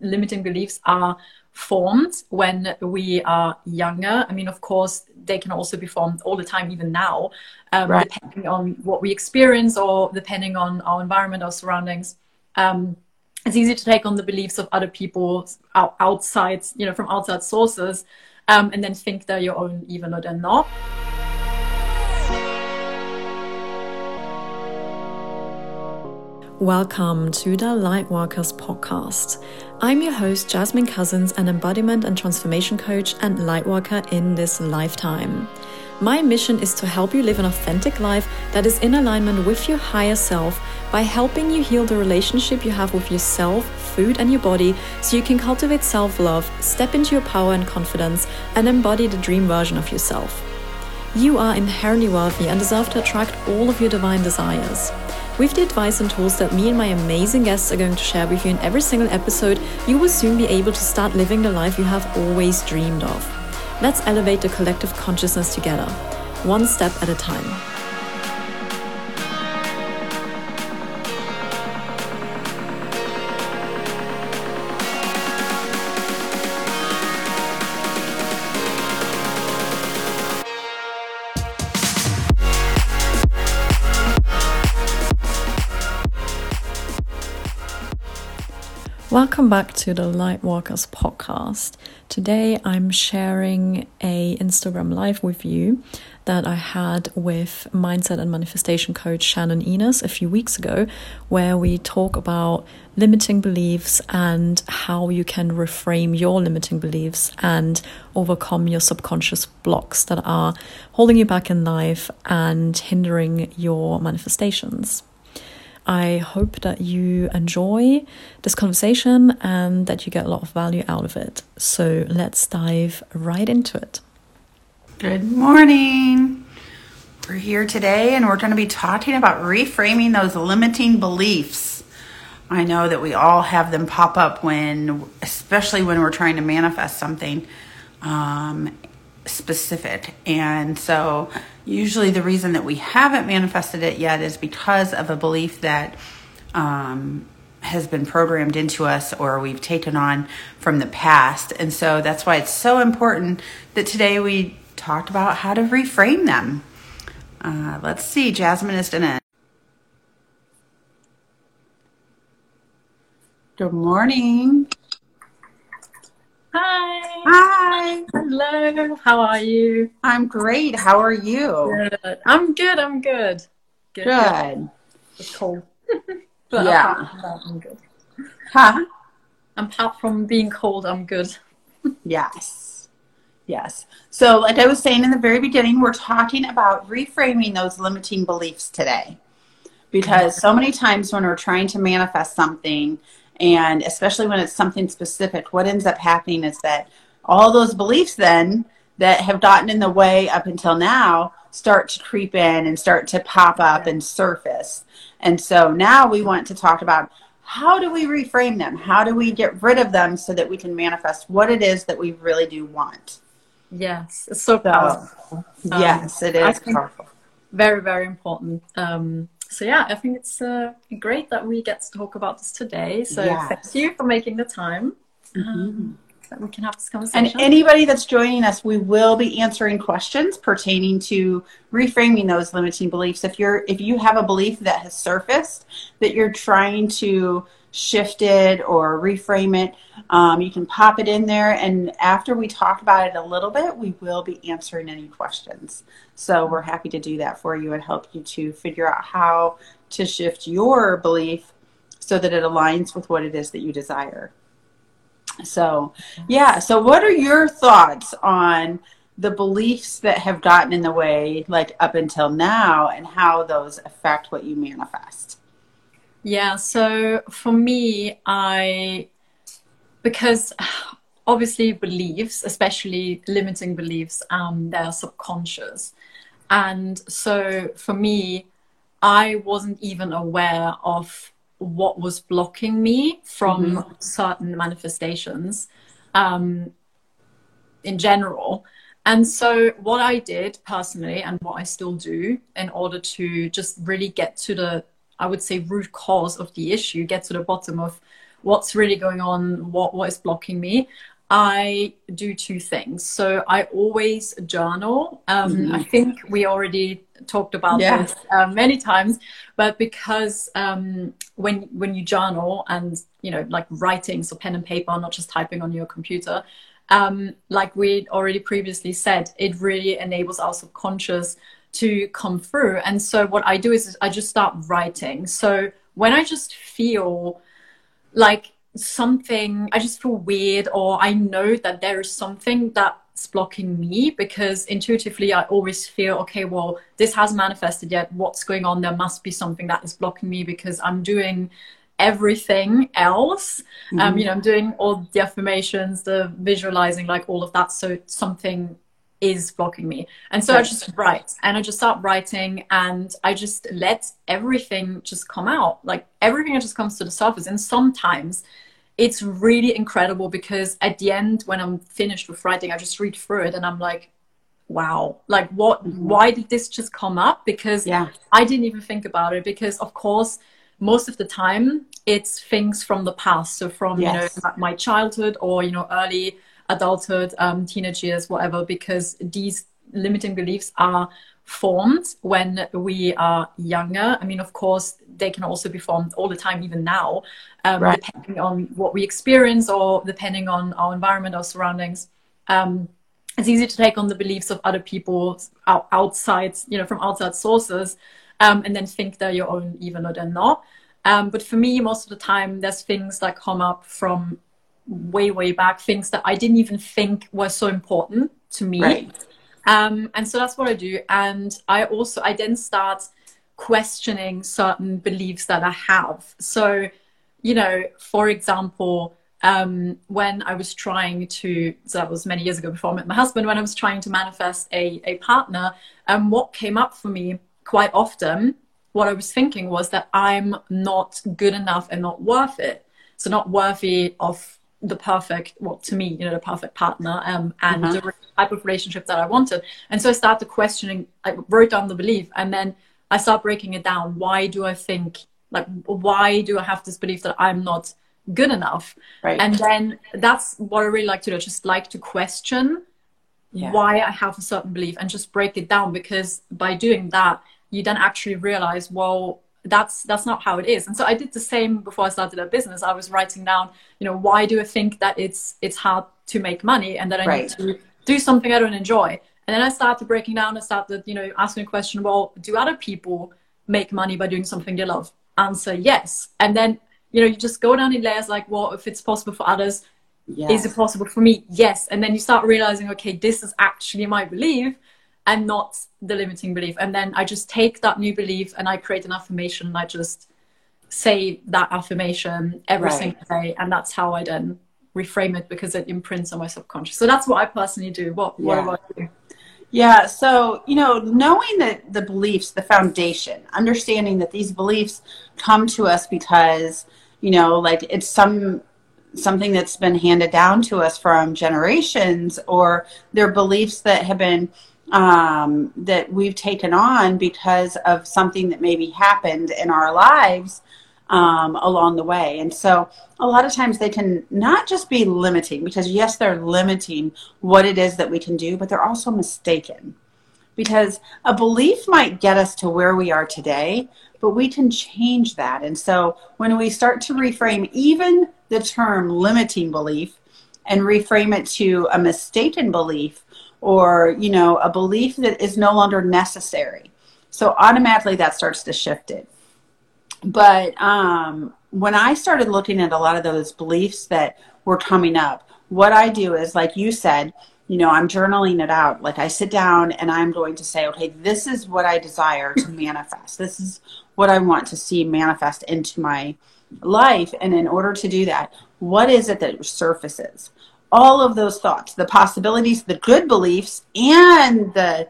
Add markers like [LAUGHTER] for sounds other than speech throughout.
limiting beliefs are formed when we are younger. I mean, of course, they can also be formed all the time, even now, um, right. depending on what we experience or depending on our environment, our surroundings. Um, it's easy to take on the beliefs of other people outside, you know, from outside sources, um, and then think they're your own, even though they're not. Welcome to the Lightworkers podcast. I'm your host, Jasmine Cousins, an embodiment and transformation coach and lightworker in this lifetime. My mission is to help you live an authentic life that is in alignment with your higher self by helping you heal the relationship you have with yourself, food, and your body so you can cultivate self love, step into your power and confidence, and embody the dream version of yourself. You are inherently worthy and deserve to attract all of your divine desires. With the advice and tools that me and my amazing guests are going to share with you in every single episode, you will soon be able to start living the life you have always dreamed of. Let's elevate the collective consciousness together, one step at a time. Welcome back to the Lightworkers podcast. Today I'm sharing a Instagram live with you that I had with mindset and manifestation coach Shannon Inez a few weeks ago where we talk about limiting beliefs and how you can reframe your limiting beliefs and overcome your subconscious blocks that are holding you back in life and hindering your manifestations. I hope that you enjoy this conversation and that you get a lot of value out of it. So let's dive right into it. Good morning. We're here today and we're going to be talking about reframing those limiting beliefs. I know that we all have them pop up when, especially when we're trying to manifest something um, specific. And so Usually, the reason that we haven't manifested it yet is because of a belief that um, has been programmed into us or we've taken on from the past. And so that's why it's so important that today we talked about how to reframe them. Uh, let's see, Jasmine is in it. Good morning. Hi. Hi. Hello. How are you? I'm great. How are you? Good. I'm good. I'm good. Good. good. It's cold. [LAUGHS] but yeah. Apart I'm good. Huh? Apart from being cold, I'm good. yes. Yes. So, like I was saying in the very beginning, we're talking about reframing those limiting beliefs today. Because so many times when we're trying to manifest something, and especially when it's something specific, what ends up happening is that all those beliefs then that have gotten in the way up until now start to creep in and start to pop up and surface. And so now we want to talk about how do we reframe them? How do we get rid of them so that we can manifest what it is that we really do want? Yes, it's so powerful. So, yes, it is powerful. Very, very important. Um, so yeah, I think it's uh, great that we get to talk about this today. So yes. thank you for making the time. Mm-hmm. Um, that we can have this conversation. And anybody that's joining us, we will be answering questions pertaining to reframing those limiting beliefs. If you're if you have a belief that has surfaced that you're trying to shift it or reframe it, um, you can pop it in there. And after we talk about it a little bit, we will be answering any questions. So we're happy to do that for you and help you to figure out how to shift your belief so that it aligns with what it is that you desire. So, yeah. So, what are your thoughts on the beliefs that have gotten in the way, like up until now, and how those affect what you manifest? Yeah. So, for me, I, because obviously beliefs, especially limiting beliefs, um, they're subconscious. And so for me, I wasn't even aware of what was blocking me from mm-hmm. certain manifestations um, in general. And so, what I did personally, and what I still do, in order to just really get to the, I would say, root cause of the issue, get to the bottom of what's really going on, what what is blocking me, I do two things. So I always journal. Um, mm-hmm. I think we already talked about yeah. this uh, many times, but because um, when when you journal and you know like writing, so pen and paper, not just typing on your computer, um, like we already previously said, it really enables our subconscious to come through. And so what I do is I just start writing. So when I just feel like something i just feel weird or i know that there is something that's blocking me because intuitively i always feel okay well this hasn't manifested yet what's going on there must be something that is blocking me because i'm doing everything else um, mm-hmm. um you know i'm doing all the affirmations the visualizing like all of that so something is blocking me. And so I just write and I just start writing and I just let everything just come out. Like everything just comes to the surface. And sometimes it's really incredible because at the end, when I'm finished with writing, I just read through it and I'm like, wow, like what, mm-hmm. why did this just come up? Because yeah. I didn't even think about it because of course, most of the time it's things from the past. So from, yes. you know, my childhood or, you know, early adulthood, um, teenage years, whatever, because these limiting beliefs are formed when we are younger. I mean, of course, they can also be formed all the time, even now, um, right. depending on what we experience or depending on our environment, our surroundings. Um, it's easy to take on the beliefs of other people outside, you know, from outside sources, um, and then think they're your own, even though they're not. Um, but for me, most of the time, there's things that come up from way way back things that i didn't even think were so important to me. Right. um, and so that's what i do. And i also i then start questioning certain beliefs that i have. So you know for example um, when i was trying to so that was many years ago before i met my husband when i was trying to manifest a, a partner um, what came up for me quite often what i was thinking was that i'm not good enough and not worth it. So not worthy of the perfect, well, to me, you know, the perfect partner um, and uh-huh. the type of relationship that I wanted. And so I started questioning, I wrote down the belief and then I start breaking it down. Why do I think, like, why do I have this belief that I'm not good enough? Right. And then that's what I really like to do. I just like to question yeah. why I have a certain belief and just break it down because by doing that, you then actually realize, well, that's that's not how it is. And so i did the same before i started a business. I was writing down you know why do i think that it's it's hard to make money and that i right. need to do something i don't enjoy? And then i started breaking down. And started you know asking a question well do other people make money by doing something they love? Answer yes. And then you know you just go down in layers like well if it's possible for others yes. is it possible for me? Yes. And then you start realizing okay this is actually my belief and not the limiting belief. And then I just take that new belief and I create an affirmation and I just say that affirmation every right. single day. And that's how I then reframe it because it imprints on my subconscious. So that's what I personally do. What, what yeah. about you? Yeah, so, you know, knowing that the beliefs, the foundation, understanding that these beliefs come to us because, you know, like it's some something that's been handed down to us from generations or they're beliefs that have been um, that we've taken on because of something that maybe happened in our lives um, along the way. And so a lot of times they can not just be limiting, because yes, they're limiting what it is that we can do, but they're also mistaken. Because a belief might get us to where we are today, but we can change that. And so when we start to reframe even the term limiting belief and reframe it to a mistaken belief, or you know a belief that is no longer necessary. So automatically that starts to shift it. But um, when i started looking at a lot of those beliefs that were coming up what i do is like you said you know i'm journaling it out. Like i sit down and i'm going to say okay this is what i desire to [LAUGHS] manifest. This is what i want to see manifest into my life. And in order to do that what is it that surfaces all of those thoughts, the possibilities, the good beliefs, and the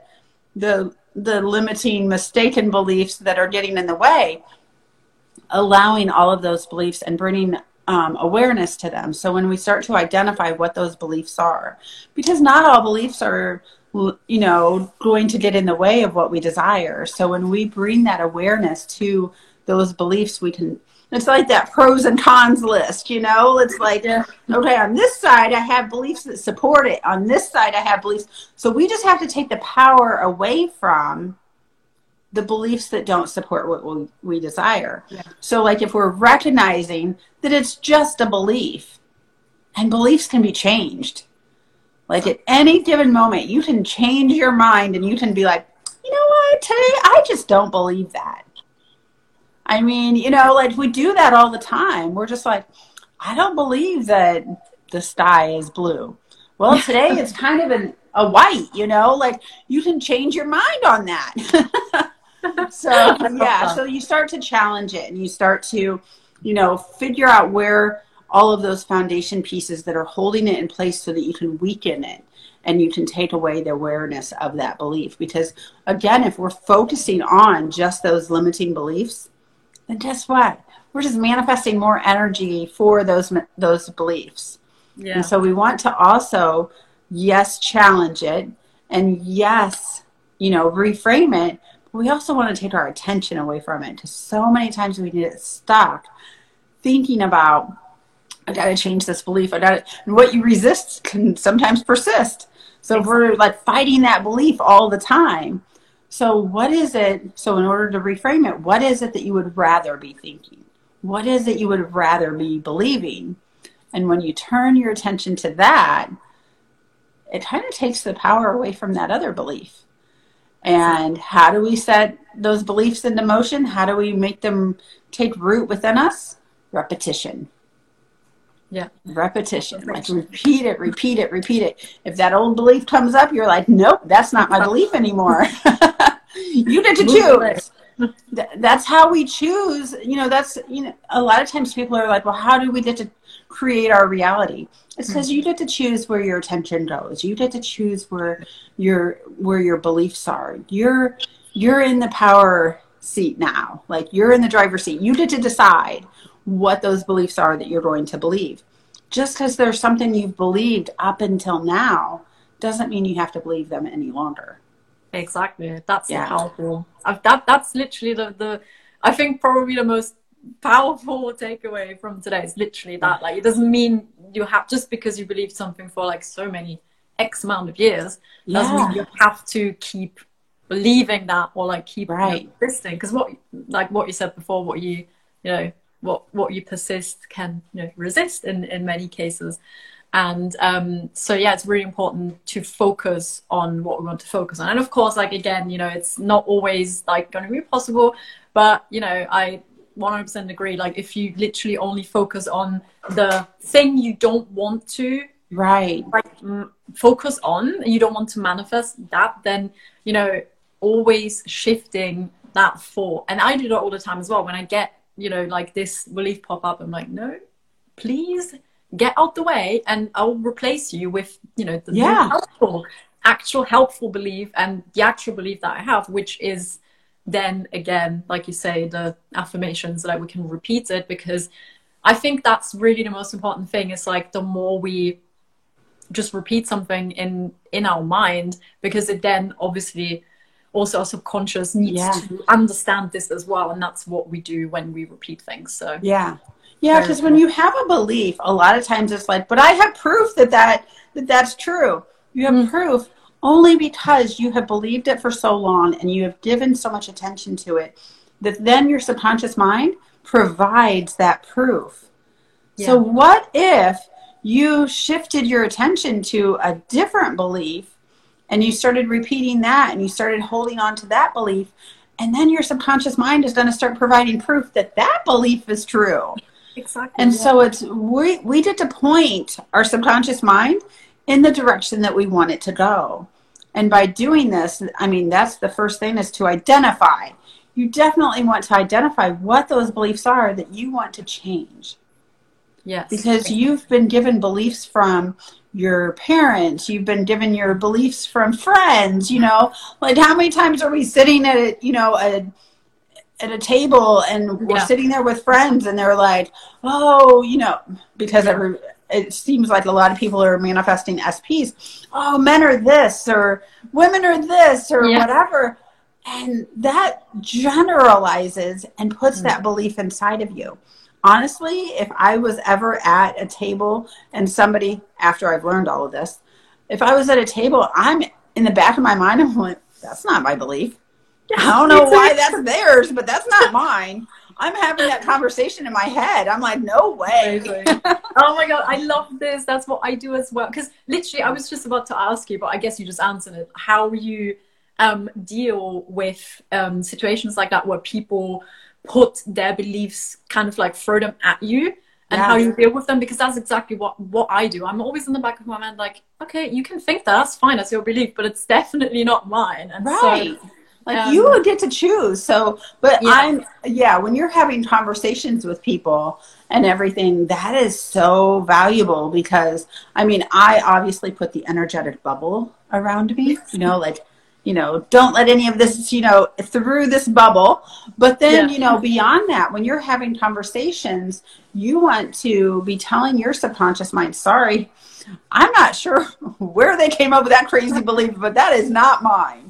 the the limiting, mistaken beliefs that are getting in the way, allowing all of those beliefs and bringing um, awareness to them. So when we start to identify what those beliefs are, because not all beliefs are, you know, going to get in the way of what we desire. So when we bring that awareness to those beliefs, we can it's like that pros and cons list, you know? It's like, yeah. okay, on this side, I have beliefs that support it. On this side, I have beliefs. So we just have to take the power away from the beliefs that don't support what we, we desire. Yeah. So, like, if we're recognizing that it's just a belief, and beliefs can be changed. Like, at any given moment, you can change your mind and you can be like, you know what, today I just don't believe that I mean, you know, like we do that all the time. We're just like, I don't believe that the sky is blue. Well, today it's kind of an, a white, you know, like you can change your mind on that. [LAUGHS] so, [LAUGHS] yeah, uh-huh. so you start to challenge it and you start to, you know, figure out where all of those foundation pieces that are holding it in place so that you can weaken it and you can take away the awareness of that belief. Because again, if we're focusing on just those limiting beliefs, then guess what? We're just manifesting more energy for those those beliefs. Yeah. And so we want to also, yes, challenge it, and yes, you know, reframe it. But we also want to take our attention away from it. Because so many times we get stuck thinking about, I got to change this belief. I got to, and what you resist can sometimes persist. So exactly. we're like fighting that belief all the time. So, what is it? So, in order to reframe it, what is it that you would rather be thinking? What is it you would rather be believing? And when you turn your attention to that, it kind of takes the power away from that other belief. And how do we set those beliefs into motion? How do we make them take root within us? Repetition. Yeah. Repetition. Like repeat it, repeat it, repeat it. If that old belief comes up, you're like, nope, that's not my [LAUGHS] belief anymore. [LAUGHS] you get to choose. That's how we choose. You know, that's, you know, a lot of times people are like, well, how do we get to create our reality? It's because mm-hmm. you get to choose where your attention goes. You get to choose where your where your beliefs are. You're you're in the power seat now. Like you're in the driver's seat. You get to decide what those beliefs are that you're going to believe. Just because there's something you've believed up until now doesn't mean you have to believe them any longer. Exactly. That's yeah. powerful. That that's literally the the I think probably the most powerful takeaway from today is literally that. Like it doesn't mean you have just because you believe something for like so many X amount of years doesn't yeah. mean you have to keep believing that or like keep right. existing. Because what like what you said before, what you you know what what you persist can you know, resist in in many cases and um, so yeah it's really important to focus on what we want to focus on. And of course like again you know it's not always like going to be possible but you know i 100% agree. Like if you literally only focus on the thing you don't want to right. like focus on you don't want to manifest that then you know always shifting that thought. And i do that all the time as well. When i get you know, like this belief pop up, I'm like, no, please get out the way and I'll replace you with, you know, the yeah. helpful, actual helpful belief and the actual belief that I have, which is then again, like you say, the affirmations that we can repeat it because I think that's really the most important thing. Is like the more we just repeat something in in our mind because it then obviously also our subconscious needs yeah. to understand this as well and that's what we do when we repeat things so yeah yeah because when you have a belief a lot of times it's like but i have proof that that, that that's true you have mm. proof only because you have believed it for so long and you have given so much attention to it that then your subconscious mind provides that proof yeah. so what if you shifted your attention to a different belief and you started repeating that and you started holding on to that belief and then your subconscious mind is going to start providing proof that that belief is true exactly and yeah. so it's we we get to point our subconscious mind in the direction that we want it to go. And by doing this i mean that's the first thing is to identify. You definitely want to identify what those beliefs are that you want to change. Yes. Because you've been given beliefs from your parents you've been given your beliefs from friends you know? Like how many times are we sitting at you know a at a table and we're yeah. sitting there with friends and they're like oh you know because every, it seems like a lot of people are manifesting sps oh men are this or women are this or yeah. whatever And that generalizes and puts mm-hmm. that belief inside of you. Honestly, if I was ever at a table and somebody, after I've learned all of this, if I was at a table, I'm in the back of my mind, I'm like, that's not my belief. [LAUGHS] I don't know why that's theirs, but that's not [LAUGHS] mine. I'm having that conversation in my head. I'm like, no way. oh my god, I love this. That's what I do as well. Because literally, I was just about to ask you, but I guess you just answered it. How you um, deal with um, situations like that where people put their beliefs kind of like throw them at you and yeah. how you deal with them because that's exactly what what I do. I'm always in the back of my mind like, okay, you can think that, that's fine, that's your belief, but it's definitely not mine. And right. So, like um, you get to choose. So, but yeah. I'm yeah, when you're having conversations with people and everything, that is so valuable because I mean, I obviously put the energetic bubble around me, you know, [LAUGHS] like you know, don't let any of this, you know, through this bubble. But then, yeah. you know, beyond that, when you're having conversations, you want to be telling your subconscious mind, sorry, I'm not sure [LAUGHS] where they came up with that crazy belief, but that is not mine.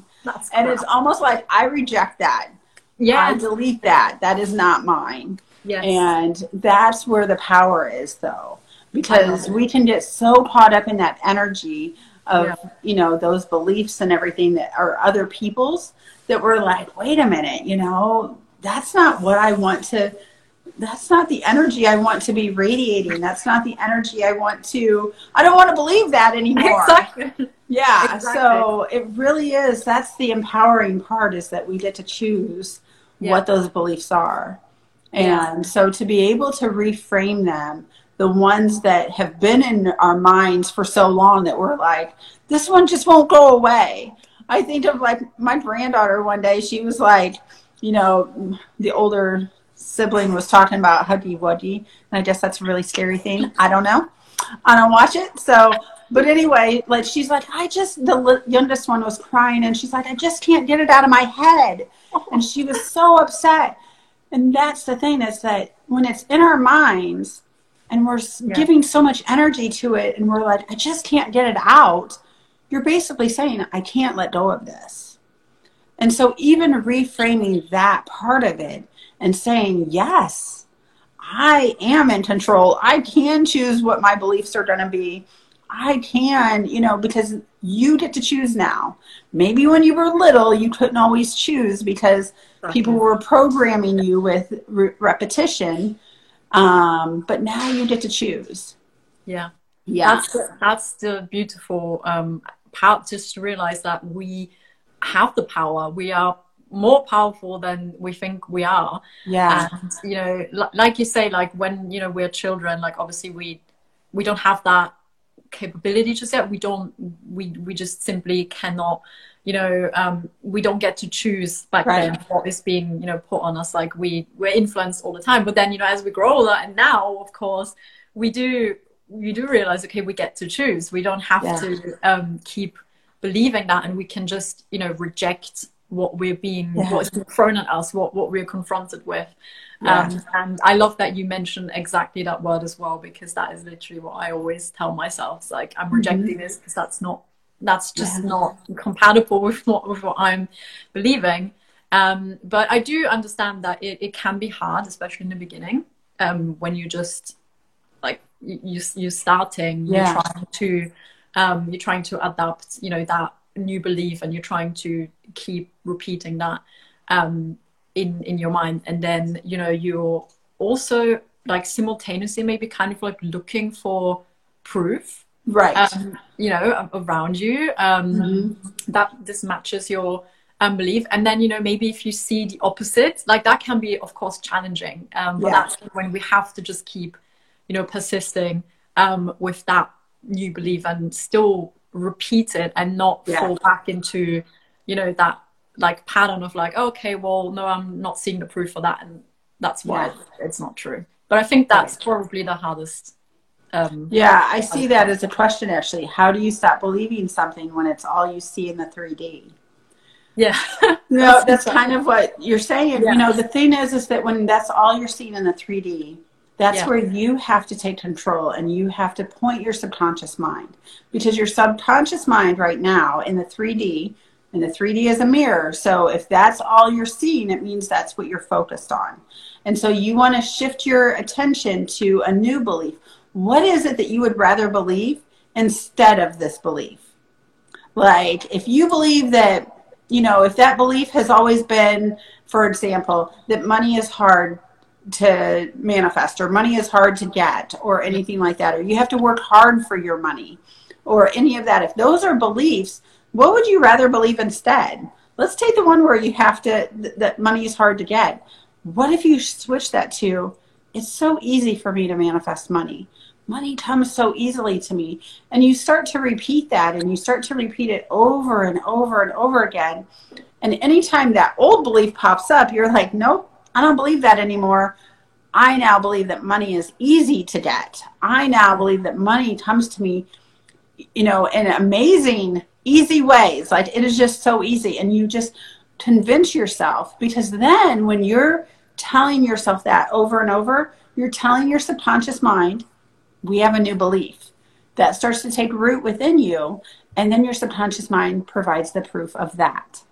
And it's almost like I reject that. Yeah. I delete that. That is not mine. Yes. And that's where the power is though. Because we can get so caught up in that energy of yeah. you know those beliefs and everything that are other people's that we're like wait a minute you know that's not what i want to that's not the energy i want to be radiating that's not the energy i want to i don't want to believe that anymore [LAUGHS] exactly yeah exactly. so it really is that's the empowering part is that we get to choose yeah. what those beliefs are and yeah. so to be able to reframe them the ones that have been in our minds for so long that we're like, this one just won't go away. I think of like my granddaughter one day, she was like, you know, the older sibling was talking about Huggy Wuggy, and I guess that's a really scary thing. I don't know. I don't watch it. So, but anyway, like she's like, I just, the youngest one was crying, and she's like, I just can't get it out of my head. And she was so upset. And that's the thing is that when it's in our minds, and we're yeah. giving so much energy to it and we're like i just can't get it out you're basically saying i can't let go of this and so even reframing that part of it and saying yes i am in control i can choose what my beliefs are going to be i can you know because you get to choose now maybe when you were little you couldn't always choose because people were programming you with re- repetition um, but now you get to choose. Yeah. Yeah. That's the, that's the beautiful um, power. Just to realize that we have the power. We are more powerful than we think we are. Yeah. And, you know, like you say, like when, you know, we're children, like obviously we, we don't have that capability just yet. We don't, we, we just simply cannot you know um, we don't get to choose back right. then what is being you know put on us like we we're influenced all the time but then you know as we grow older and now of course we do we do realize okay we get to choose we don't have yeah. to um, keep believing that and we can just you know reject what we're being yeah. what's being thrown at us what what we're confronted with yeah. um, and i love that you mentioned exactly that word as well because that is literally what i always tell myself it's like i'm rejecting mm-hmm. this because that's not that's just yeah. not compatible [LAUGHS] with what with what I'm believing. Um, but I do understand that it, it can be hard, especially in the beginning, um, when you just like you you're starting, you're trying to um, you're trying to adapt, you know, that new belief, and you're trying to keep repeating that um, in in your mind, and then you know you're also like simultaneously maybe kind of like looking for proof right um, you know around you um, mm-hmm. that this matches your um, belief and then you know maybe if you see the opposite like that can be of course challenging um, but yeah. that's when we have to just keep you know persisting um, with that new belief and still repeat it and not yeah. fall back into you know that like pattern of like okay well no i'm not seeing the proof for that and that's why yeah. it's not true but i think that's right. probably the hardest um, yeah, I see that as a question actually. How do you stop believing something when it's all you see in the 3D? Yeah. [LAUGHS] know, that's kind of what you're saying. Yeah. You know, the thing is, is that when that's all you're seeing in the 3D, that's yeah. where you have to take control and you have to point your subconscious mind because your subconscious mind right now in the 3D And the 3D is a mirror. So if that's all you're seeing, it means that's what you're focused on. And so you want to shift your attention to a new belief. What is it that you would rather believe instead of this belief? Like if you believe that, you know, if that belief has always been, for example, that money is hard to manifest or money is hard to get or anything like that, or you have to work hard for your money or any of that, if those are beliefs, what would you rather believe instead? Let's take the one where you have to, that money is hard to get. What if you switch that to, it's so easy for me to manifest money? Money comes so easily to me. And you start to repeat that and you start to repeat it over and over and over again. And anytime that old belief pops up, you're like, nope, I don't believe that anymore. I now believe that money is easy to get. I now believe that money comes to me, you know, in amazing, easy ways. Like it is just so easy. And you just convince yourself because then when you're telling yourself that over and over, you're telling your subconscious mind, we have a new belief that starts to take root within you. And then your subconscious mind provides the proof of that.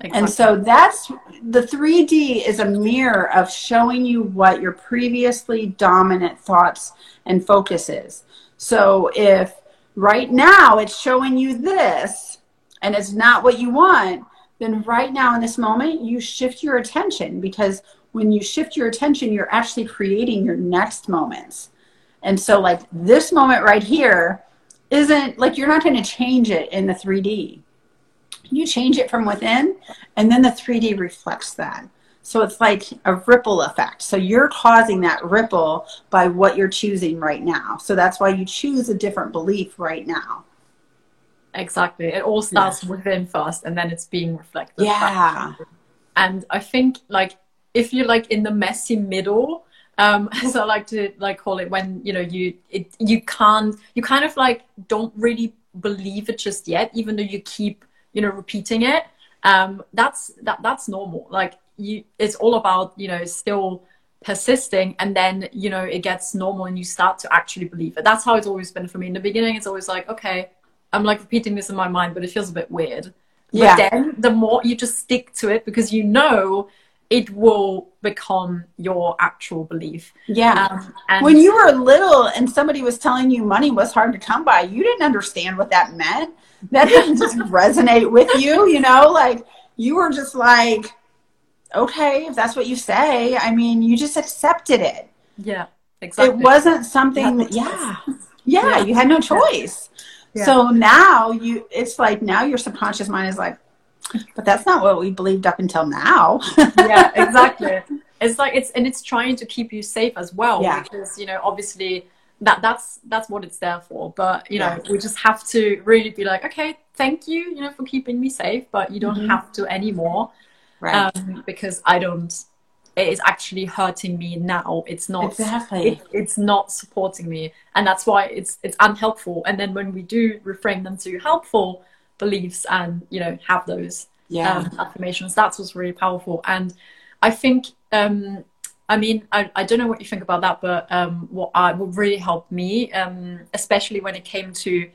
Exactly. And so that's the 3D is a mirror of showing you what your previously dominant thoughts and focus is. So if right now it's showing you this and it's not what you want, then right now in this moment you shift your attention because when you shift your attention, you're actually creating your next moments. And so, like this moment right here isn't like you're not going to change it in the 3D you change it from within, and then the 3D reflects that. So it's like a ripple effect. So you're causing that ripple by what you're choosing right now. So that's why you choose a different belief right now. Exactly. It all starts yeah. within first and then it's being reflected. Yeah. Back. And I think like if you're like in the messy middle, um, [LAUGHS] as I like to like call it when, you know, you it you can't you kind of like don't really believe it just yet, even though you keep you know repeating it um, that's that that's normal. Like you it's all about you know still persisting and then you know it gets normal and you start to actually believe it. That's how it's always been for me. In the beginning it's always like okay i'm like repeating this in my mind but it feels a bit weird. Yeah. but then the more you just stick to it because you know it will become your actual belief. Yeah. Um, and when you were little and somebody was telling you money was hard to come by, you didn't understand what that meant. That didn't just [LAUGHS] resonate with you, you know, like you were just like, okay, if that's what you say, I mean, you just accepted it. Yeah, exactly. It wasn't something that, yeah, yeah, yeah, you had no choice. Yeah. So now you, it's like now your subconscious mind is like, but that's not what we believed up until now. [LAUGHS] yeah, exactly. [LAUGHS] It's like it's and it's trying to keep you safe as well yeah. because you know obviously that that's that's what it's there for. But you know yeah. we just have to really be like, okay, thank you, you know, for keeping me safe, but you don't mm-hmm. have to anymore, right? Um, because I don't. It is actually hurting me now. It's not exactly. It, it's not supporting me, and that's why it's it's unhelpful. And then when we do reframe them to helpful, beliefs and you know have those yeah. um, affirmations that's what's really powerful and i think um, I mean, I, I don't know what you think about that, but um, what I, what really helped me, um, especially when it came to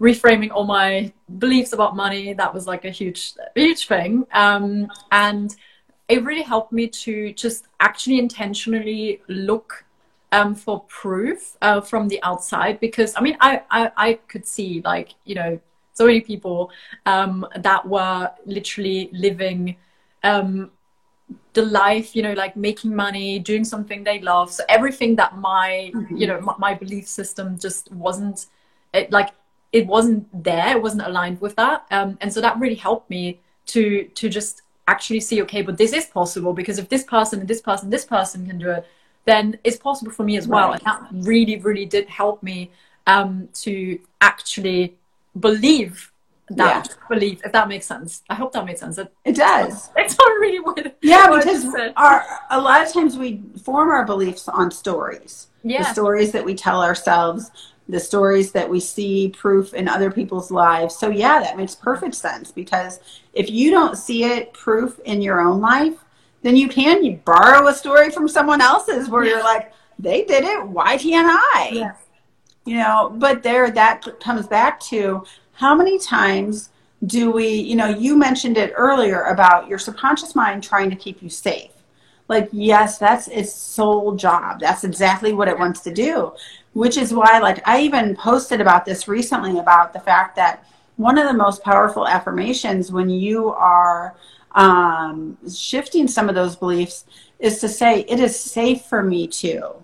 reframing all my beliefs about money, that was like a huge, huge thing. Um, and it really helped me to just actually intentionally look um, for proof uh, from the outside because I mean, I, I, I could see like, you know, so many people um, that were literally living um, the life, you know, like making money, doing something they love. So everything that my, mm-hmm. you know, my, my, belief system just wasn't it, like it wasn't there. It wasn't aligned with that. Um, and so that really helped me to to just actually see, okay, but this is possible because if this person and this person, this person can do it, then it's possible for me as well. Right. And that really, really did help me um, to actually believe that yeah. belief, if that makes sense. I hope that makes sense. It, it does. [LAUGHS] It's not really what. Yeah, because our a lot of times we form our beliefs on stories. Yeah. The stories that we tell ourselves, the stories that we see proof in other people's lives. So yeah, that makes perfect sense because if you don't see it proof in your own life, then you can you borrow a story from someone else's where yeah. you're like, they did it, why can't I? Yeah you know but there that comes back to how many times do we, you know, you mentioned it earlier about your subconscious mind trying to keep you safe. Like, yes, that's its sole job. That's exactly what it wants to do, which is why, like, I even posted about this recently about the fact that one of the most powerful affirmations when you are um, shifting some of those beliefs is to say, it is safe for me to.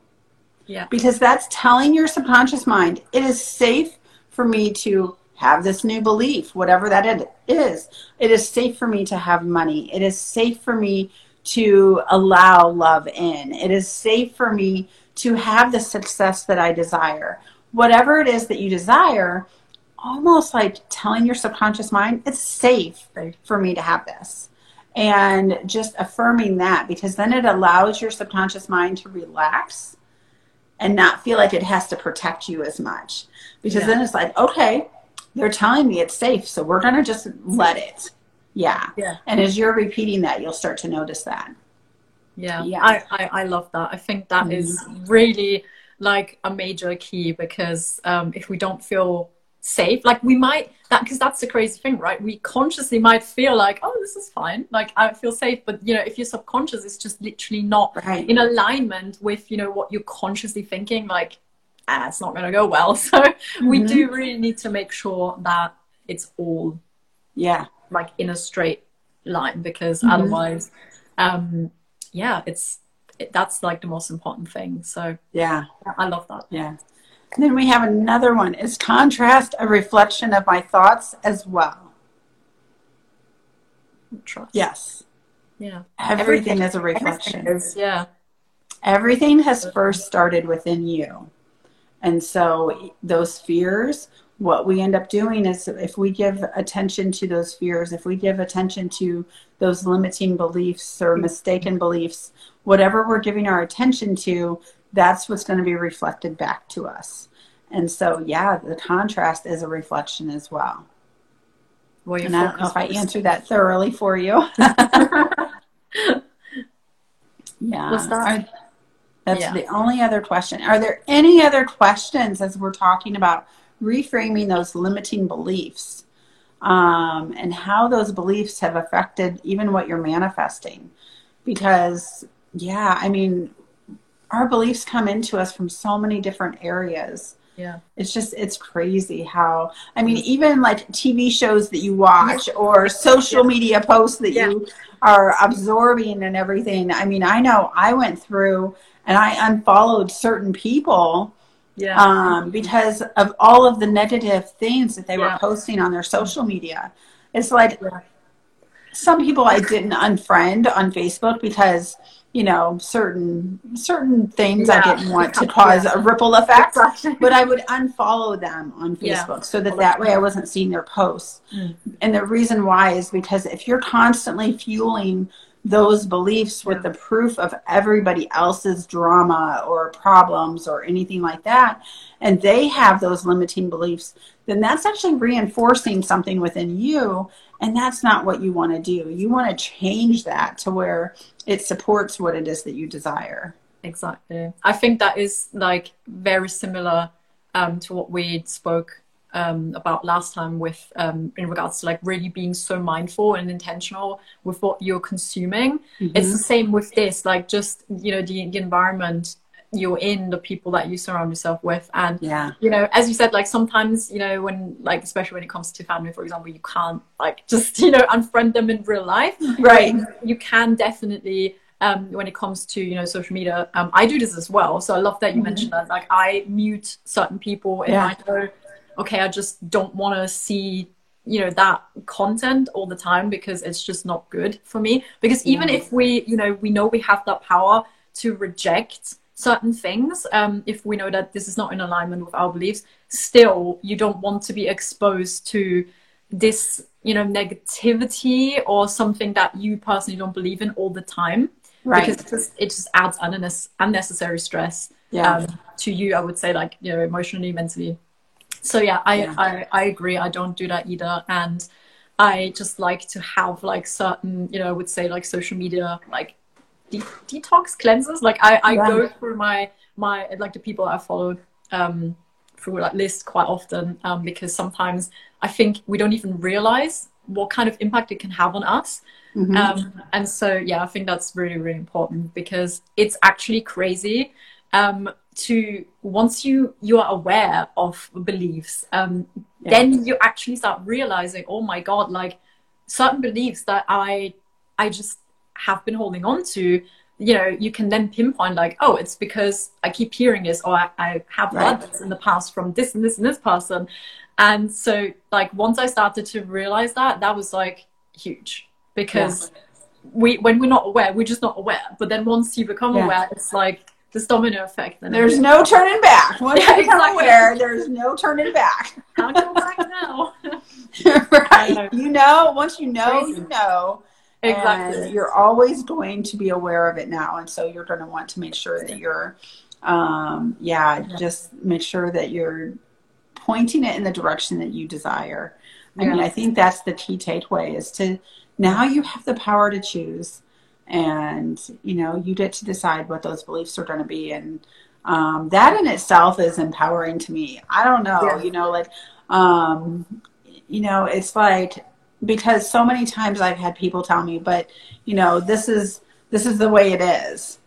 Yeah. Because that's telling your subconscious mind, it is safe for me to have this new belief, whatever that is. It is safe for me to have money. It is safe for me to allow love in. It is safe for me to have the success that I desire. Whatever it is that you desire, almost like telling your subconscious mind, it's safe for me to have this. And just affirming that because then it allows your subconscious mind to relax and not feel like it has to protect you as much. Because yeah. then it's like, okay, they're telling me it's safe, so we're gonna just let it. Yeah. Yeah. And as you're repeating that, you'll start to notice that. Yeah. Yeah. I, I, I love that. I think that mm-hmm. is really like a major key because um, if we don't feel safe, like we might that because that's the crazy thing, right? We consciously might feel like, oh, this is fine, like I feel safe, but you know, if your subconscious is just literally not right. in alignment with you know what you're consciously thinking, like ah, it's not going to go well. [LAUGHS] So mm-hmm. we do really need to make sure that it's all, yeah, like in a straight line because mm-hmm. otherwise, um, yeah, it's it, that's like the most important thing. So yeah, I love that. Yeah. And then we have another one. Is contrast a reflection of my thoughts as well? Trust. Yes. Yeah. Everything, everything is a reflection. Is, yeah. Everything has first started within you. And so those fears, what we end up doing is if we give attention to those fears, if we give attention to those limiting beliefs or mistaken beliefs, whatever we're giving our attention to, that's what's going to be reflected back to us. And so, yeah, the contrast is a reflection as well. well and I don't know if I answered that thoroughly for you. [LAUGHS] yeah. What's that? That's yeah. the only other question. Are there any other questions as we're talking about reframing those limiting beliefs um, and how those beliefs have affected even what you're manifesting? Because, yeah, I mean, our beliefs come into us from so many different areas. Yeah. It's just, it's crazy how, I mean, even like TV shows that you watch or social yeah. media posts that yeah. you are absorbing and everything. I mean, I know I went through and I unfollowed certain people yeah. um, because of all of the negative things that they yeah. were posting on their social media. It's like yeah. some people I didn't unfriend on Facebook because you know certain certain things I didn't want [LAUGHS] to cause a ripple effect, but I would unfollow them on Facebook so that that way I wasn't seeing their posts. Mm. And the reason why is because if you're constantly fueling those beliefs with the proof of everybody else's drama or problems or anything like that, and they have those limiting beliefs, then that's actually reinforcing something within you. And that's not what you want to do. You want to change that to where it supports what it is that you desire. Exactly. I think that is like very similar um, to what we spoke um, about last time with um, in regards to like really being so mindful and intentional with what you're consuming. Mm-hmm. It's the same with this, like just you know the, the environment you're in, the people that you surround yourself with, and yeah, you know, as you said, like sometimes you know when like especially when it comes to family, for example, you can't like just [LAUGHS] you know unfriend them in real life, right? You can definitely. Um, when it comes to you know social media um, i do this as well so i love that you mm-hmm. mentioned that like i mute certain people if yeah. i know okay, I just don't want to see you know that content all the time because it's just not good for me because even if we you know we know we have that power to reject certain things um, if we know that this is not in alignment with our beliefs still you don't want to be exposed to this you know negativity or something that you personally don't believe in all the time right because it just, it just adds unnecessary stress yeah. um, to you i would say like you know emotionally mentally so yeah, I, yeah. I, I agree. I don't do that either. And I just like to have like certain, you know, I would say like social media, like de- detox cleanses. Like I, I yeah. go through my, my, like the people I follow um, through that list quite often um, because sometimes I think we don't even realize what kind of impact it can have on us. Mm-hmm. Um, and so, yeah, I think that's really, really important because it's actually crazy um, to once you you are aware of beliefs, um, yeah. then you actually start realizing, oh my god, like certain beliefs that I I just have been holding on to you know you can then pinpoint like oh it's because i keep hearing this or i, I have right. this in the past from this and this and this person and so like once i started to realize that that was like huge because yeah. we when we're not aware we're just not aware but then once you become yeah. aware it's like this domino effect and there's no turning back [LAUGHS] once yeah, you become exactly. aware there's no turning back back now [LAUGHS] right you know once you know Crazy. you know Exactly. And you're always going to be aware of it now. And so you're going to want to make sure that you're, um, yeah, yeah, just make sure that you're pointing it in the direction that you desire. I yeah. mean, I think that's the key takeaway is to now you have the power to choose and, you know, you get to decide what those beliefs are going to be. And, um, that in itself is empowering to me. I don't know, yeah. you know, like, um, you know, it's like because so many times I've had people tell me, but you know, this is this is the way it is.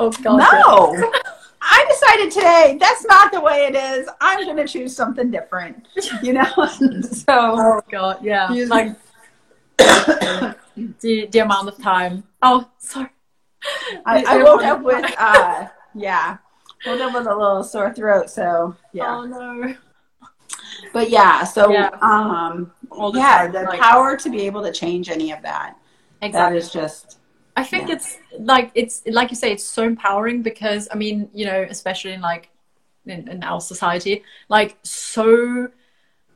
Oh God! No, I decided today that's not the way it is. I'm going to choose something different. You know, [LAUGHS] so oh God, yeah, like [COUGHS] the the amount of time. Oh, sorry. I, I woke up with uh, yeah, woke up with a little sore throat. So yeah. Oh no but yeah, so yeah, um, the yeah, time, the like, power to be able to change any of that. Exactly. That is just. I think yeah. it's like it's like you say, it's so empowering because I mean, you know, especially in like in, in our society, like so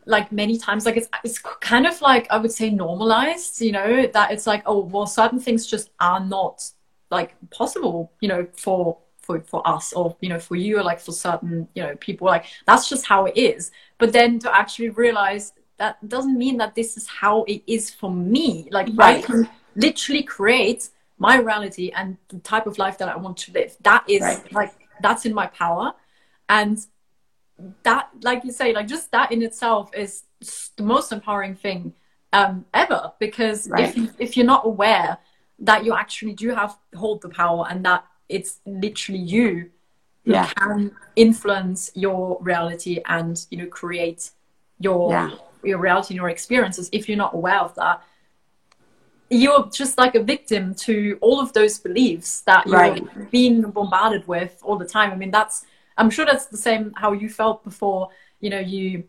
like many times like it's it's kind of like i would say normalized you know that it's like oh well certain things just are not like possible you know for for for us or you know for you or like for certain you know people like that's just how it is but then to actually realize that doesn't mean that this is how it is for me like right. i can literally create my reality and the type of life that i want to live that is right. like that's in my power and that like you say like just that in itself is the most empowering thing um, ever because right. if, if you're not aware that you actually do have hold the power and that it's literally you who yeah. can influence your reality and you know create your yeah. your reality and your experiences if you're not aware of that you're just like a victim to all of those beliefs that you're right. being bombarded with all the time i mean that's i'm sure that's the same how you felt before you know you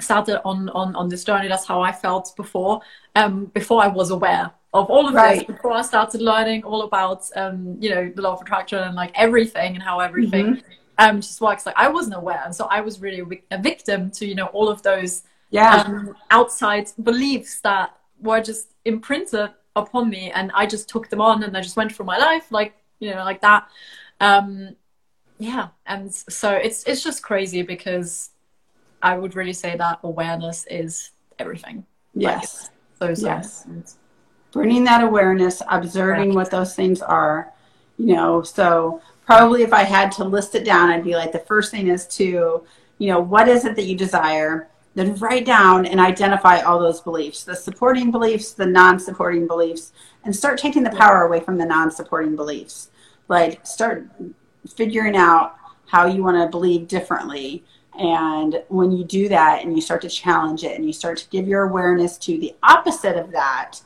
started on on on this journey that's how i felt before um before i was aware of all of right. this before I started learning all about um, you know the law of attraction and like everything and how everything mm-hmm. um, just works. Like I wasn't aware, and so I was really a victim to you know all of those yeah um, outside beliefs that were just imprinted upon me, and I just took them on and I just went through my life like you know like that. Um, yeah, and so it's it's just crazy because I would really say that awareness is everything. Yes. Like, so, yes bringing that awareness, observing what those things are, you know. So probably if I had to list it down, I'd be like, the first thing is to, you know, what is it that you desire? Then write down and identify all those beliefs, the supporting beliefs, the non-supporting beliefs, and start taking the power away from the non-supporting beliefs. Like start figuring out how you want to believe differently. And when you do that and you start to challenge it and you start to give your awareness to the opposite of that,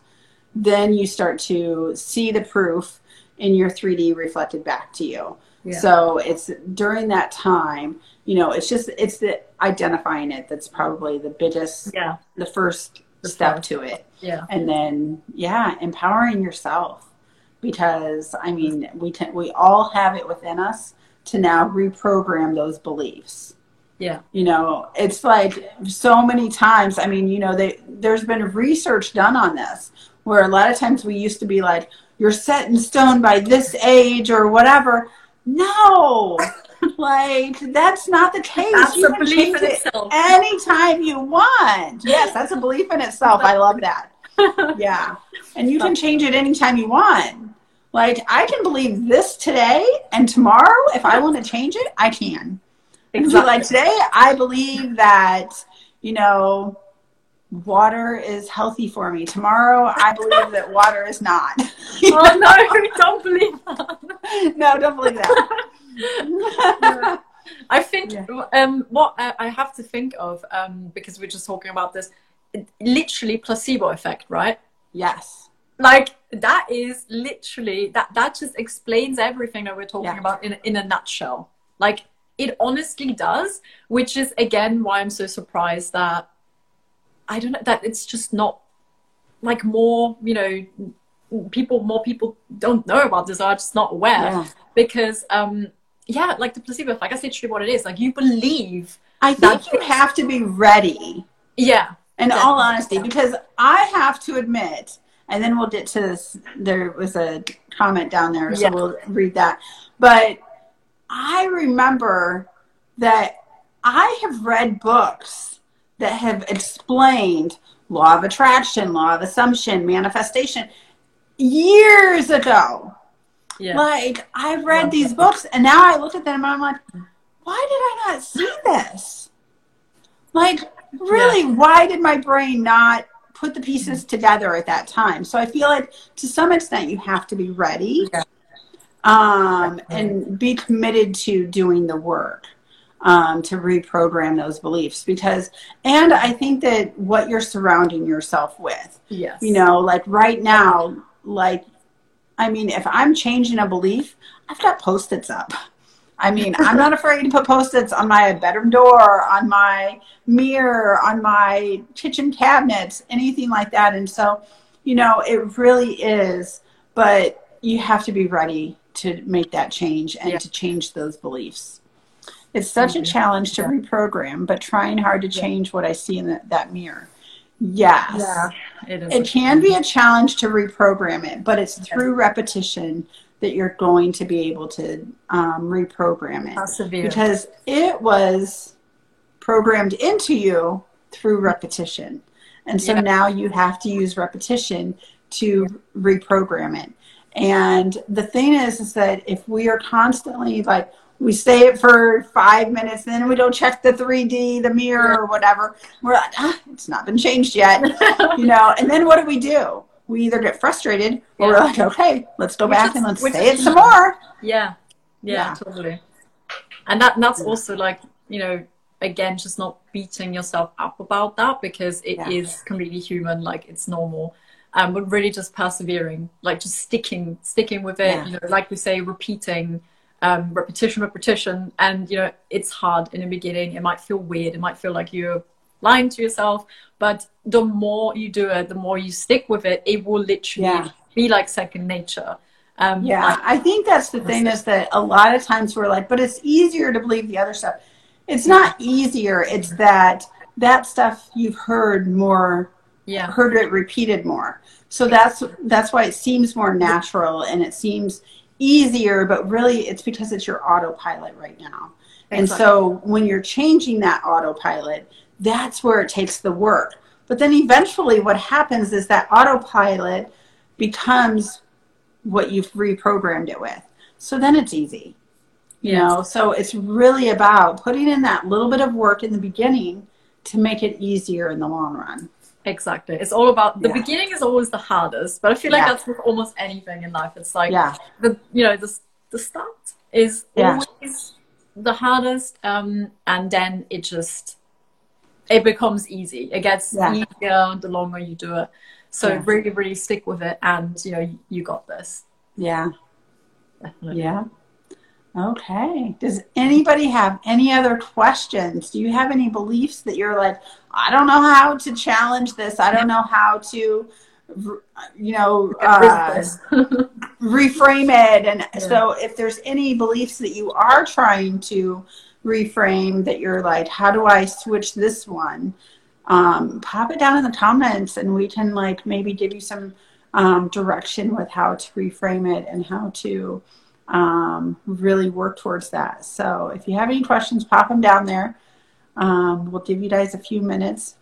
then you start to see the proof in your 3D reflected back to you. Yeah. So it's during that time, you know, it's just it's the identifying it that's probably the biggest, yeah, the first the step first. to it. Yeah, and then yeah, empowering yourself because I mean we t- we all have it within us to now reprogram those beliefs. Yeah. You know, it's like so many times. I mean, you know, they, there's been research done on this where a lot of times we used to be like, you're set in stone by this age or whatever. No, [LAUGHS] like that's not the case. That's you a belief in itself. Anytime you want. Yes, [LAUGHS] that's a belief in itself. I love that. [LAUGHS] Yeah. And you can change it anytime you want. Like I can believe this today and tomorrow, if I want to change it, I can. Exactly. like today, I believe that, you know, water is healthy for me. Tomorrow, I believe that water is not. [LAUGHS] oh, no, [LAUGHS] don't believe that. no, don't believe that. [LAUGHS] I think yeah. um, what I have to think of, um, because we're just talking about this, literally placebo effect, right? Yes. Like that is literally that that just explains everything that we're talking yeah. about in in a nutshell. Like it honestly does, which is again why I'm so surprised that I don't know that it's just not like more, you know, people more people don't know about this are just not aware yeah. because um yeah, like the placebo effect, that's literally what it is. Like you believe I think you have to be ready. Yeah. In all honesty, because I have to admit, and then we'll get to this. There was a comment down there, so yeah. we'll read that. But I remember that I have read books that have explained law of attraction, law of assumption, manifestation years ago. Yeah. Like I've read these books and now I look at them and I'm like, why did I not see this? Like really, yeah. why did my brain not put the pieces together at that time? So I feel like to some extent you have to be ready. Yeah um, and be committed to doing the work um, to reprogram those beliefs because and i think that what you're surrounding yourself with yes you know like right now like i mean if i'm changing a belief i've got post-its up i mean i'm not afraid to put post-its on my bedroom door on my mirror on my kitchen cabinets anything like that and so you know it really is but you have to be ready to make that change and yeah. to change those beliefs. It's such mm-hmm. a challenge to reprogram, but trying hard to change what I see in the, that mirror. Yes. Yeah, it, is it can be a challenge to reprogram it, but it's through repetition that you're going to be able to um, reprogram it. Persevere. Because it was programmed into you through repetition. And so yeah. now you have to use repetition to reprogram it. And the thing is, is that if we are constantly like, we say it for five minutes, and then we don't check the 3D, the mirror, or whatever. We're like, ah, it's not been changed yet, [LAUGHS] you know. And then what do we do? We either get frustrated, or yeah. we're like, okay, let's go back and let's say it some [LAUGHS] more. Yeah. yeah, yeah, totally. And that that's also like you know, again, just not beating yourself up about that because it is completely human. Like it's normal um, but really just persevering, like just sticking, sticking with it. You know, like we say, repeating, um, repetition, repetition, and you know, it's hard in the beginning. It might feel weird. It might feel like you're lying to yourself, but the more you do it, the more you stick with it, it will literally yeah. be like second nature. Um, yeah, like, I think that's the thing is that a lot of times we're like, but it's easier to believe the other stuff. It's not easier. It's that that stuff you've heard more yeah. heard it repeated more. So that's that's why it seems more natural and it seems easier, but really it's because it's your autopilot right now. And so when you're changing that autopilot, that's where it takes the work. But then eventually what happens is that autopilot becomes what you've reprogrammed it with. So then it's easy. You yes. know, so it's really about putting in that little bit of work in the beginning to make it easier in the long run. Exactly. It's all about the yeah. beginning is always the hardest, but I feel like yeah. that's with almost anything in life. It's like yeah. the you know the the start is always the hardest, um, and then it just it becomes easy. It gets easier the longer you do it. So really, really stick with it, and you know you got this. Yeah. Definitely. Yeah. Okay. Does anybody have any other questions? Do you have any beliefs that you're like, I don't know how to challenge this. I don't know how to, you know, uh, [LAUGHS] reframe it. And yeah. so, if there's any beliefs that you are trying to reframe, that you're like, how do I switch this one? Um, pop it down in the comments, and we can like maybe give you some um, direction with how to reframe it and how to um, really work towards that. So if you have any questions, pop them down there. Um, we'll give you guys a few minutes.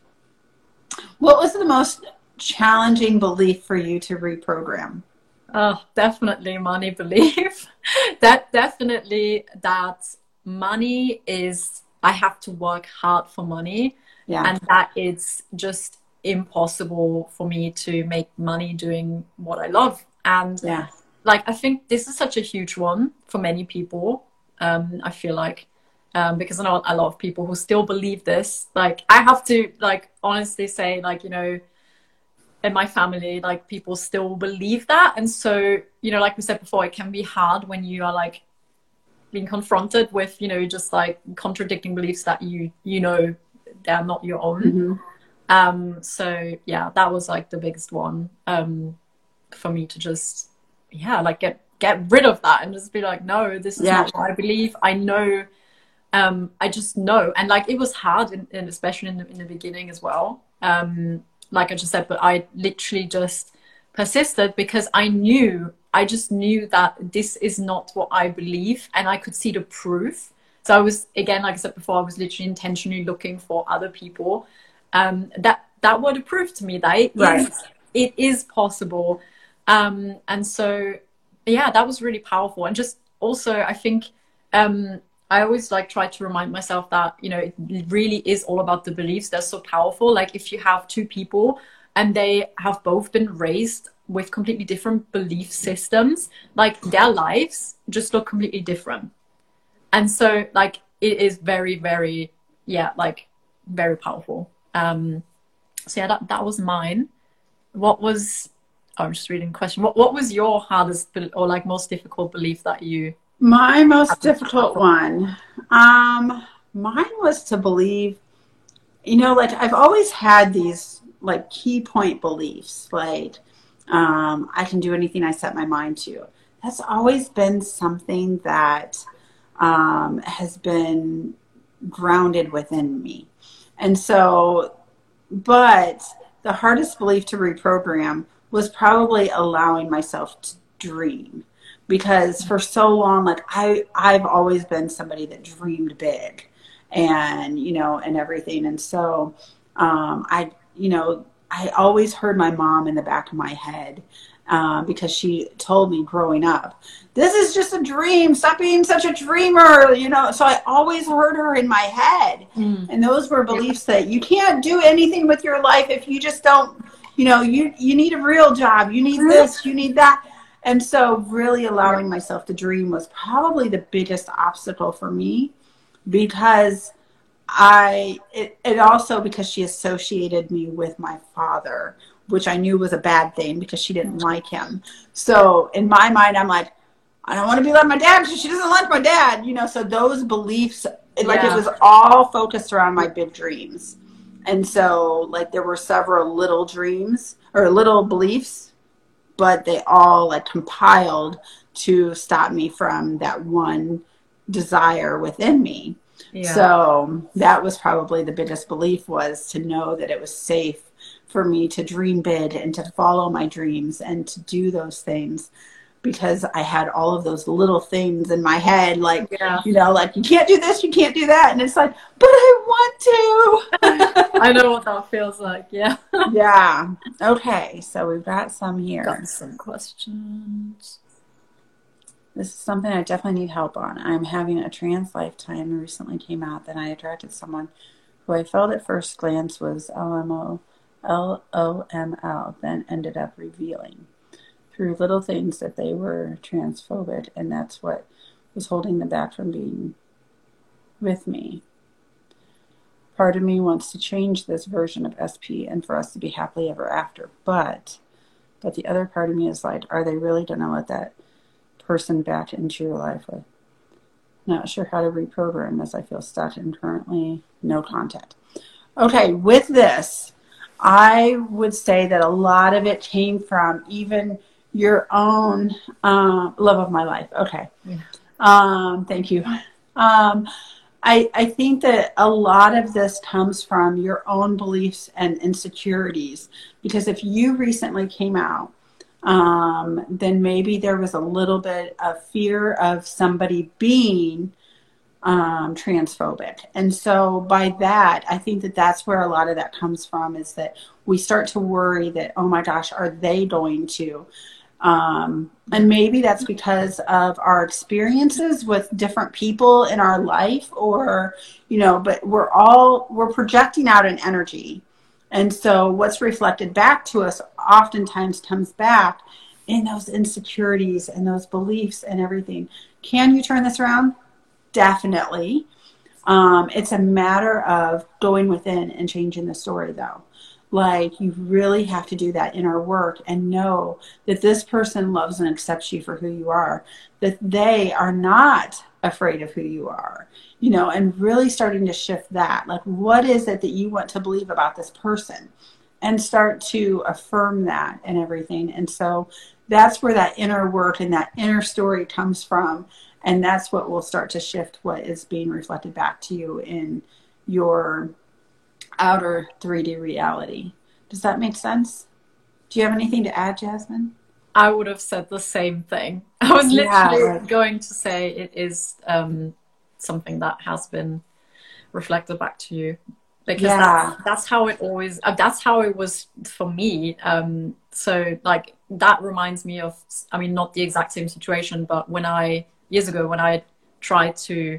What was the most challenging belief for you to reprogram? Oh, definitely money belief. [LAUGHS] that definitely that money is I have to work hard for money, Yeah. and that it's just impossible for me to make money doing what I love. And yeah. like I think this is such a huge one for many people. Um, I feel like um, because I know a lot of people who still believe this. Like I have to like honestly say like you know in my family like people still believe that and so you know like we said before it can be hard when you are like being confronted with you know just like contradicting beliefs that you you know they're not your own Mhm. um so yeah that was like the biggest one um for me to just yeah like get get rid of that and just be like no this is Yeah. not what i believe i know um i just know and like it was hard in, in especially in the, in the beginning as well. Um like i just said but i literally just persisted because i knew i just knew that this is not what i believe and i could see the proof. So i was again like i said before i was literally intentionally looking for other people. Um that that were the proof to me that it is Right. it is possible. Um and so yeah that was really powerful. And just also i think um i always like try to remind myself that you know it really is all about the beliefs. They're so powerful. Like if you have two people and they have both been raised with completely different belief systems like their lives just look completely different. And so like it is very very yeah like very powerful. Um so yeah that, that was mine. What was oh, i'm just reading question. What, what was your hardest or like most difficult belief that you My most difficult one, um, mine was to believe, you know, like I've always had these like key point beliefs, like um, I can do anything I set my mind to. That's always been something that um, has been grounded within me. And so, but the hardest belief to reprogram was probably allowing myself to dream because for so long like i i've always been somebody that dreamed big and you know and everything. And so um i you know i always heard my mom in the back of my head um, because she told me growing up this is just a dream. Stop being such a dreamer you know? So i always heard her in my head. And those were beliefs that you can't do anything with your life if you just don't you know you you need a real job. You need this you need that and so really allowing myself to dream was probably the biggest obstacle for me because i it, it also because she associated me with my father which i knew was a bad thing because she didn't like him. So in my mind i'm like i don't want to be like my dad because she doesn't like my dad you know? So those beliefs it, like it was all focused around my big dreams. And so like there were several little dreams or little beliefs but they all like compiled to stop me from that one desire within me. Yeah. So that was probably the biggest belief was to know that it was safe for me to dream big and to follow my dreams and to do those things because I had all of those little things in my head like yeah. you know like you can't do this you can't do that. And it's like but I want to. [LAUGHS] i know what that feels like yeah. [LAUGHS] Yeah. Okay so we've got some here. Got some questions. This is something I definitely need help on. I'm having a trans lifetime recently came out that I attracted someone who I felt at first glance was LMO, LOML, then ended up revealing through little things that they were transphobic, and that's what was holding them back from being with me. Part of me wants to change this version of SP and for us to be happily ever after, but but the other part of me is like, are they really gonna let that person back into your life with. Not sure how to reprogram this. I feel stuck and currently no contact. Okay, with this, I would say that a lot of it came from even your own uh, love of my life. Okay. Yeah. Um, thank you. Um, I, I think that a lot of this comes from your own beliefs and insecurities. Because if you recently came out um, then maybe there was a little bit of fear of somebody being um, transphobic. And so by that, I think that that's where a lot of that comes from is that we start to worry that, oh my gosh, are they going to Um, and maybe that's because of our experiences with different people in our life or, you know, but we're all, we're projecting out an energy. And so what's reflected back to us oftentimes comes back in those insecurities and those beliefs and everything. Can you turn this around? Definitely. Um, it's a matter of going within and changing the story, though. Like, you really have to do that inner work and know that this person loves and accepts you for who you are, that they are not afraid of who you are, you know, and really starting to shift that. Like, what is it that you want to believe about this person? And start to affirm that and everything. And so that's where that inner work and that inner story comes from. And that's what will start to shift what is being reflected back to you in your outer 3D reality. Does that make sense? Do you have anything to add, Jasmine? I would have said the same thing. [LAUGHS] I was literally yeah. going to say it is um, something that has been reflected back to you because yeah. that's, that's how it always uh, that's how it was for me um, so like that reminds me of i mean not the exact same situation but when i years ago when i tried to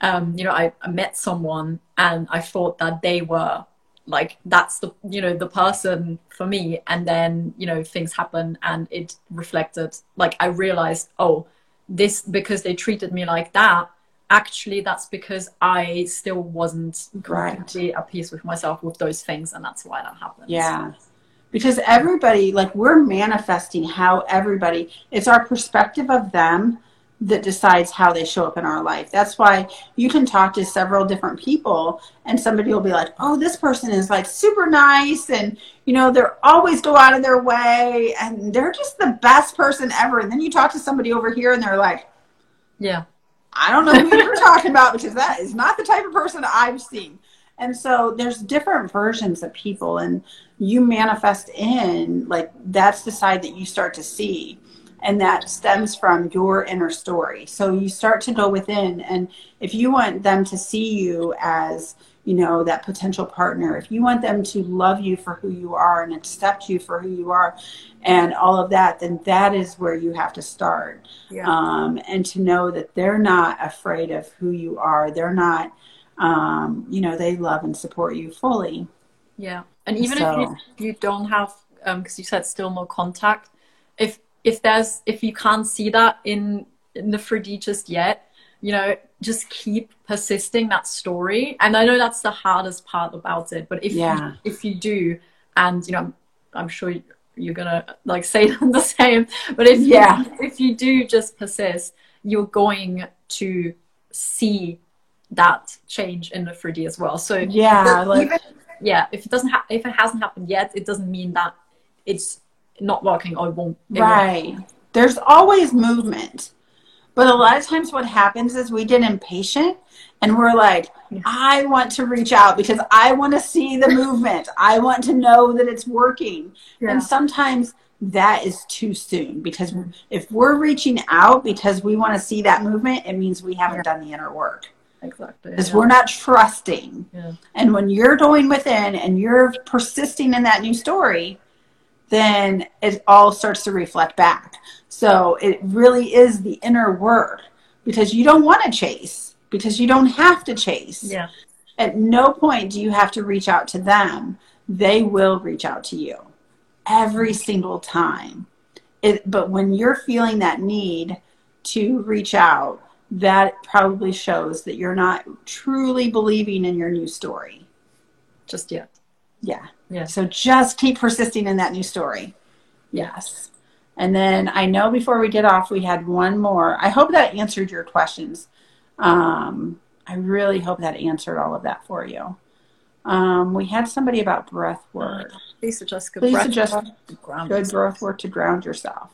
um, you know I, I met someone and i thought that they were like that's the you know the person for me. And then you know things happen and it reflected like i realized oh this because they treated me like that actually that's because i still wasn't completely right. at peace with myself with those things and that's why that happened yeah. Because everybody like we're manifesting how everybody it's our perspective of them that decides how they show up in our life. That's why you can talk to several different people and somebody will be like, "Oh, this person is like super nice and you know, they're always go out of their way and they're just the best person ever." And then you talk to somebody over here and they're like, "Yeah, I don't know who you're [LAUGHS] talking about because that is not the type of person I've seen." And so there's different versions of people and you manifest in like that's the side that you start to see and that stems from your inner story. So you start to go within, and if you want them to see you as you know that potential partner if you want them to love you for who you are and accept you for who you are and all of that then that is where you have to start yeah. um, and to know that they're not afraid of who you are they're not um, you know they love and support you fully yeah and even so, if you, you don't have because um, you said still no contact if if there's if you can't see that in in the 3D just yet, you know, just keep persisting that story. And I know that's the hardest part about it, but if yeah. you, if you do, and you know, I'm, I'm sure you're gonna like [LAUGHS] say the same, but if yeah, you, if you do just persist, you're going to see that change in the 3D as well. So yeah, like, even, yeah, if it doesn't ha- if it hasn't happened yet, it doesn't mean that it's not working or won't. Right. Won't. There's always movement. But a lot of times what happens is we get impatient and we're like, I want to reach out because I want to see the movement. I want to know that it's working. Yeah. And sometimes that is too soon because if we're reaching out because we want to see that movement, it means we haven't yeah. done the inner work. Exactly. Because yeah. we're not trusting. And when you're going within and you're persisting in that new story, then it all starts to reflect back. So it really is the inner work because you don't want to chase because you don't have to chase. Yeah. At no point do you have to reach out to them. They will reach out to you every single time. It, but when you're feeling that need to reach out, that probably shows that you're not truly believing in your new story. Just yet. Yeah. Yeah. So just keep persisting in that new story. Yes. And then I know before we get off, we had one more. I hope that answered your questions. Um, I really hope that answered all of that for you. Um, we had somebody about breath work. Please suggest good Please breath suggest work good breath work to ground yourself.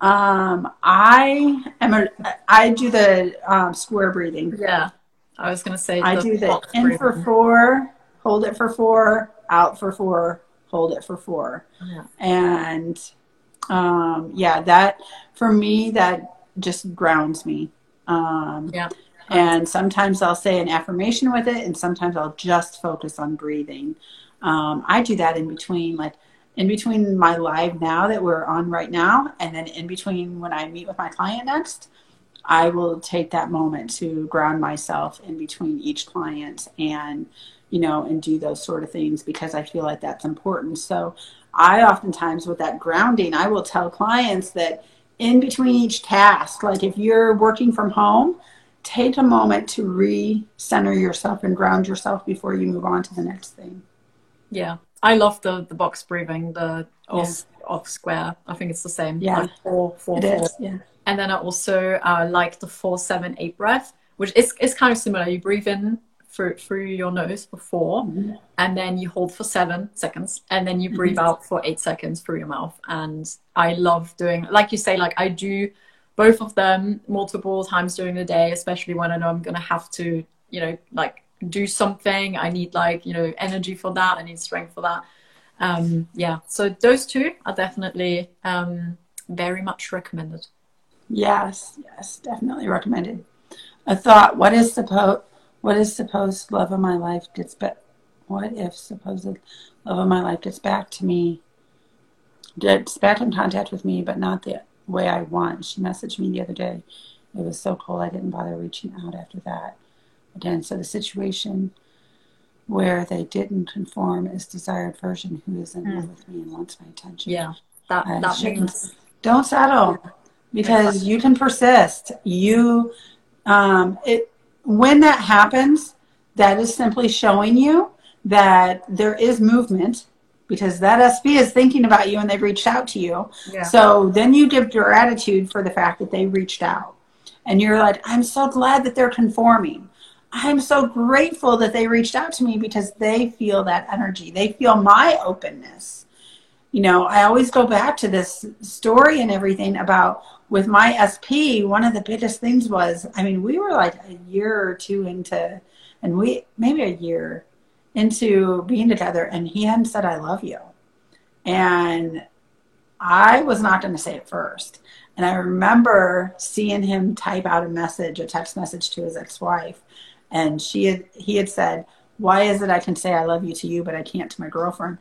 Um, I am a, I do the um, square breathing. Yeah, I was going to say I do the in breathing. for four, hold it for four, out for four, hold it for four. Yeah. And um, yeah, that for me, that just grounds me. Um, yeah. And sometimes I'll say an affirmation with it, and sometimes I'll just focus on breathing. Um, I do that in between, like in between my live now that we're on right now, and then in between when I meet with my client next, I will take that moment to ground myself in between each client and, you know, and do those sort of things because I feel like that's important. So I oftentimes, with that grounding, I will tell clients that in between each task, like if you're working from home, take a moment to re-center yourself and ground yourself before you move on to the next thing. Yeah, I love the the box breathing, the off yeah. off square. I think it's the same. Yeah, like four, four, it four. Is, yeah. And then I also uh, like the four, seven, eight breath, which is is kind of similar. You breathe in through through your nose for 4 mm-hmm. and then you hold for seven seconds, and then you breathe mm-hmm. out for eight seconds through your mouth. And I love doing, like you say, like I do both of them multiple times during the day, especially when I know I'm gonna have to, you know, like do something. I need like you know energy for that. I need strength for that. Um, yeah, so those two are definitely um, very much recommended. Yes, yes, definitely recommended. A thought: What is supposed? What is supposed love of my life gets back? What if supposed love of my life gets back to me? Gets back in contact with me, but not the way I want. She messaged me the other day. It was so cold I didn't bother reaching out after that. Again, so the situation where they didn't conform is desired version who is in love mm. with me and wants my attention. Yeah, that, that means don't settle because you can persist. You, um, it when that happens, that is simply showing you that there is movement because that SP is thinking about you and they've reached out to you. Yeah. So then you give gratitude for the fact that they reached out. And you're like, I'm so glad that they're conforming. I'm so grateful that they reached out to me because they feel that energy. They feel my openness. You know, I always go back to this story and everything about with my SP, one of the biggest things was, I mean, we were like a year or two into, and we maybe a year into being together, and he hadn't said, I love you. And I was not going to say it first. And I remember seeing him type out a message, a text message to his ex wife. And she had, he had said, Why is it I can say I love you to you, but I can't to my girlfriend?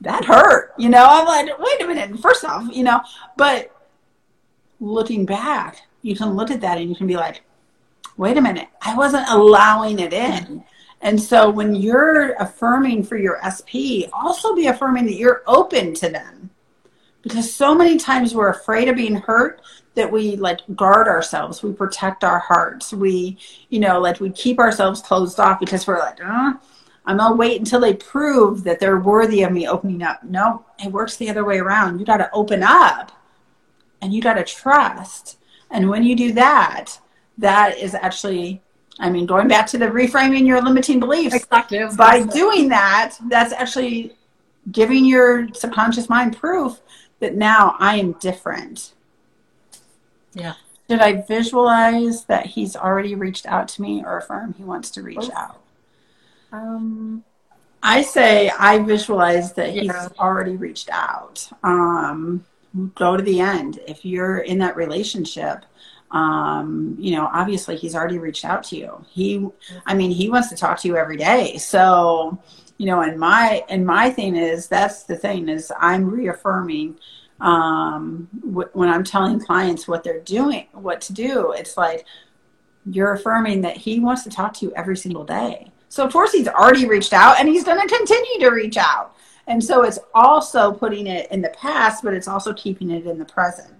That hurt. You know, I'm like, wait a minute. First off, you know, but looking back, you can look at that and you can be like, wait a minute, I wasn't allowing it in. And so when you're affirming for your SP, also be affirming that you're open to them. Because so many times we're afraid of being hurt that we like guard ourselves, we protect our hearts, we, you know, like we keep ourselves closed off because we're like, uh, I'm gonna wait until they prove that they're worthy of me opening up. No, it works the other way around. You got to open up and you got to trust. And when you do that, that is actually, I mean, going back to the reframing your limiting beliefs. Exactly. By doing that, that's actually giving your subconscious mind proof that now I am different. Yeah. Did I visualize that he's already reached out to me or affirm he wants to reach out? Um, I say I visualize that he's already reached out. Um, go to the end. If you're in that relationship, um, you know, obviously he's already reached out to you. He, I mean, he wants to talk to you every day. So, you know, and my, and my thing is, that's the thing is I'm reaffirming, um, wh- when I'm telling clients what they're doing, what to do, it's like, you're affirming that he wants to talk to you every single day. So of course he's already reached out and he's going to continue to reach out. And so it's also putting it in the past, but it's also keeping it in the present.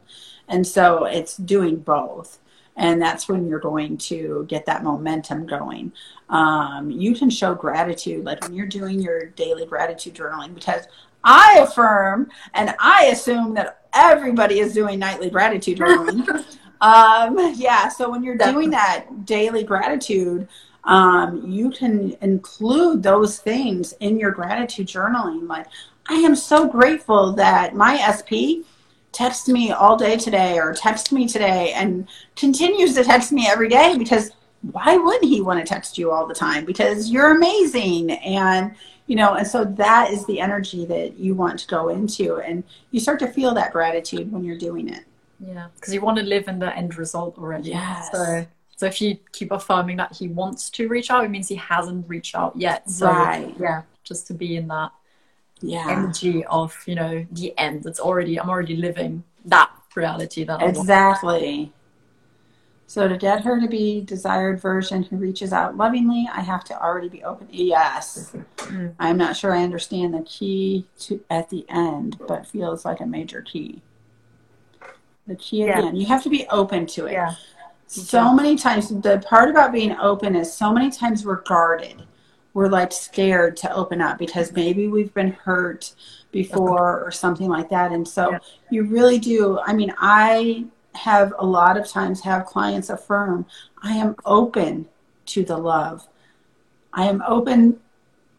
And so it's doing both. And that's when you're going to get that momentum going. Um, you can show gratitude, like when you're doing your daily gratitude journaling, because I affirm and I assume that everybody is doing nightly gratitude journaling. [LAUGHS] um, yeah, so when you're doing that daily gratitude, um, you can include those things in your gratitude journaling. Like, I am so grateful that my SP texts me all day today or text me today and continues to text me every day because why wouldn't he want to text you all the time? Because you're amazing. And, you know, and so that is the energy that you want to go into. And you start to feel that gratitude when you're doing it. Yeah, because you want to live in the end result already. Yes. So so if you keep affirming that he wants to reach out, it means he hasn't reached out yet. So right. yeah, just to be in that yeah energy of you know the end. It's already I'm already living that reality that exactly so to get her to be desired version who reaches out lovingly i have to already be open yes Mm. i'm not sure i understand the key to at the end but feels like a major key the key at the Yeah. end you have to be open to it Yeah. So many times the part about being open is so many times we're guarded. We're like scared to open up because maybe we've been hurt before or something like that. And so Yeah. you really do i mean i have a lot of times have clients affirm i am open to the love. I am open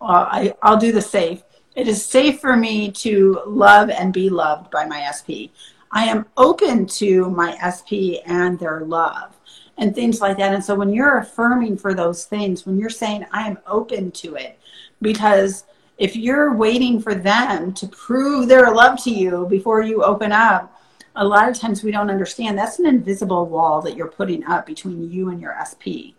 well, I, i'll do the safe. It is safe for me to love and be loved by my sp i am open to my sp and their love and things like that and so when you're affirming for those things when you're saying i am open to it because if you're waiting for them to prove their love to you before you open up a lot of times we don't understand that's an invisible wall that you're putting up between you and your SP.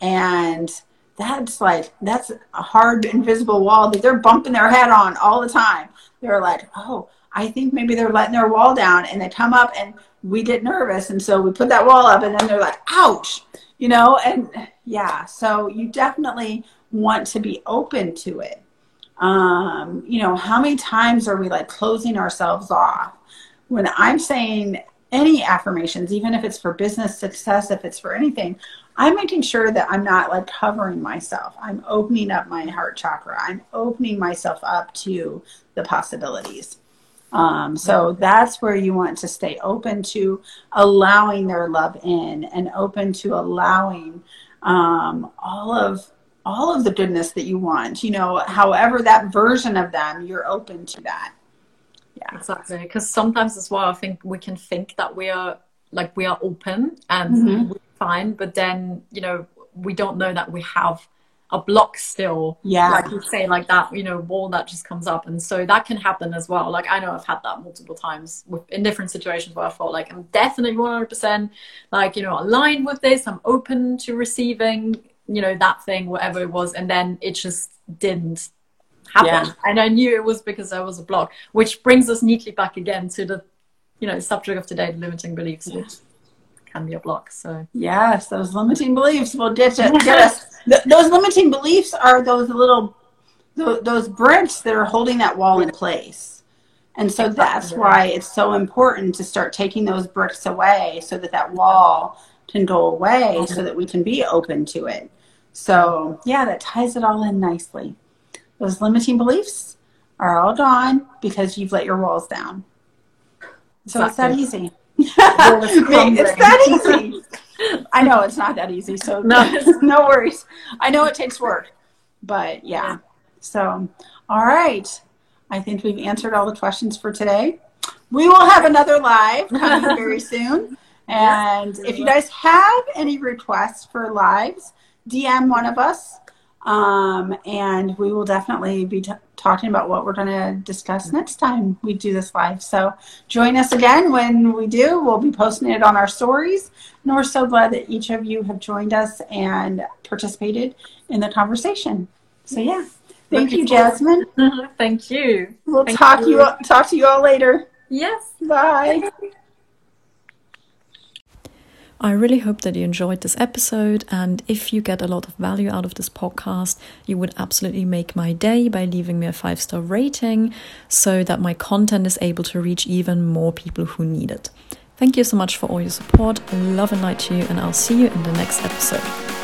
And that's like, that's a hard, invisible wall that they're bumping their head on all the time. They're like, oh, I think maybe they're letting their wall down. And they come up and we get nervous. And so we put that wall up and then they're like, ouch, you know? And yeah, so you definitely want to be open to it. Um, you know, how many times are we like closing ourselves off? when I'm saying any affirmations, even if it's for business success, if it's for anything, I'm making sure that I'm not like covering myself. I'm opening up my heart chakra. I'm opening myself up to the possibilities. Um, so that's where you want to stay open to allowing their love in and open to allowing um, all of all of the goodness that you want. You know, however that version of them, you're open to that. Yeah. Exactly. Because sometimes as well, I think we can think that we are like we are open and Mhm. we're fine, but then you know we don't know that we have a block still. Yeah. Like you say, like that, you know, wall that just comes up, and so that can happen as well. Like I know I've had that multiple times with, in different situations where I felt like I'm definitely 100% like you know aligned with this. I'm open to receiving, you know, that thing, whatever it was, and then it just didn't happen. Yeah. And I knew it was because there was a block, which brings us neatly back again to the, you know, subject of today, the limiting beliefs, which a block. So Yes, those limiting beliefs will you, get us. Th- those limiting beliefs are those little, th- those bricks that are holding that wall in place. And so that's why it's so important to start taking those bricks away so that that wall can go away so that we can be open to it. So, yeah, that ties it all in nicely. Those limiting beliefs are all gone because you've let your walls down. So it's that easy. [LAUGHS] It's that easy. [LAUGHS] I know it's not that easy, so No. [LAUGHS] no worries. I know it takes work, but yeah. So, all right. I think we've answered all the questions for today. We will have another live coming very soon. And if you guys have any requests for lives, DM one of us. Um, and we will definitely be t- talking about what we're going to discuss next time we do this live. So join us again when we do. We'll be posting it on our stories. And we're so glad that each of you have joined us and participated in the conversation. So yeah, thank Looking you. Jasmine. [LAUGHS] Thank you. We'll Thank talk you. you talk to you all later. Yes. Bye. I really hope that you enjoyed this episode. And if you get a lot of value out of this podcast, you would absolutely make my day by leaving me a five star rating so that my content is able to reach even more people who need it. Thank you so much for all your support. Love and light to you, and I'll see you in the next episode.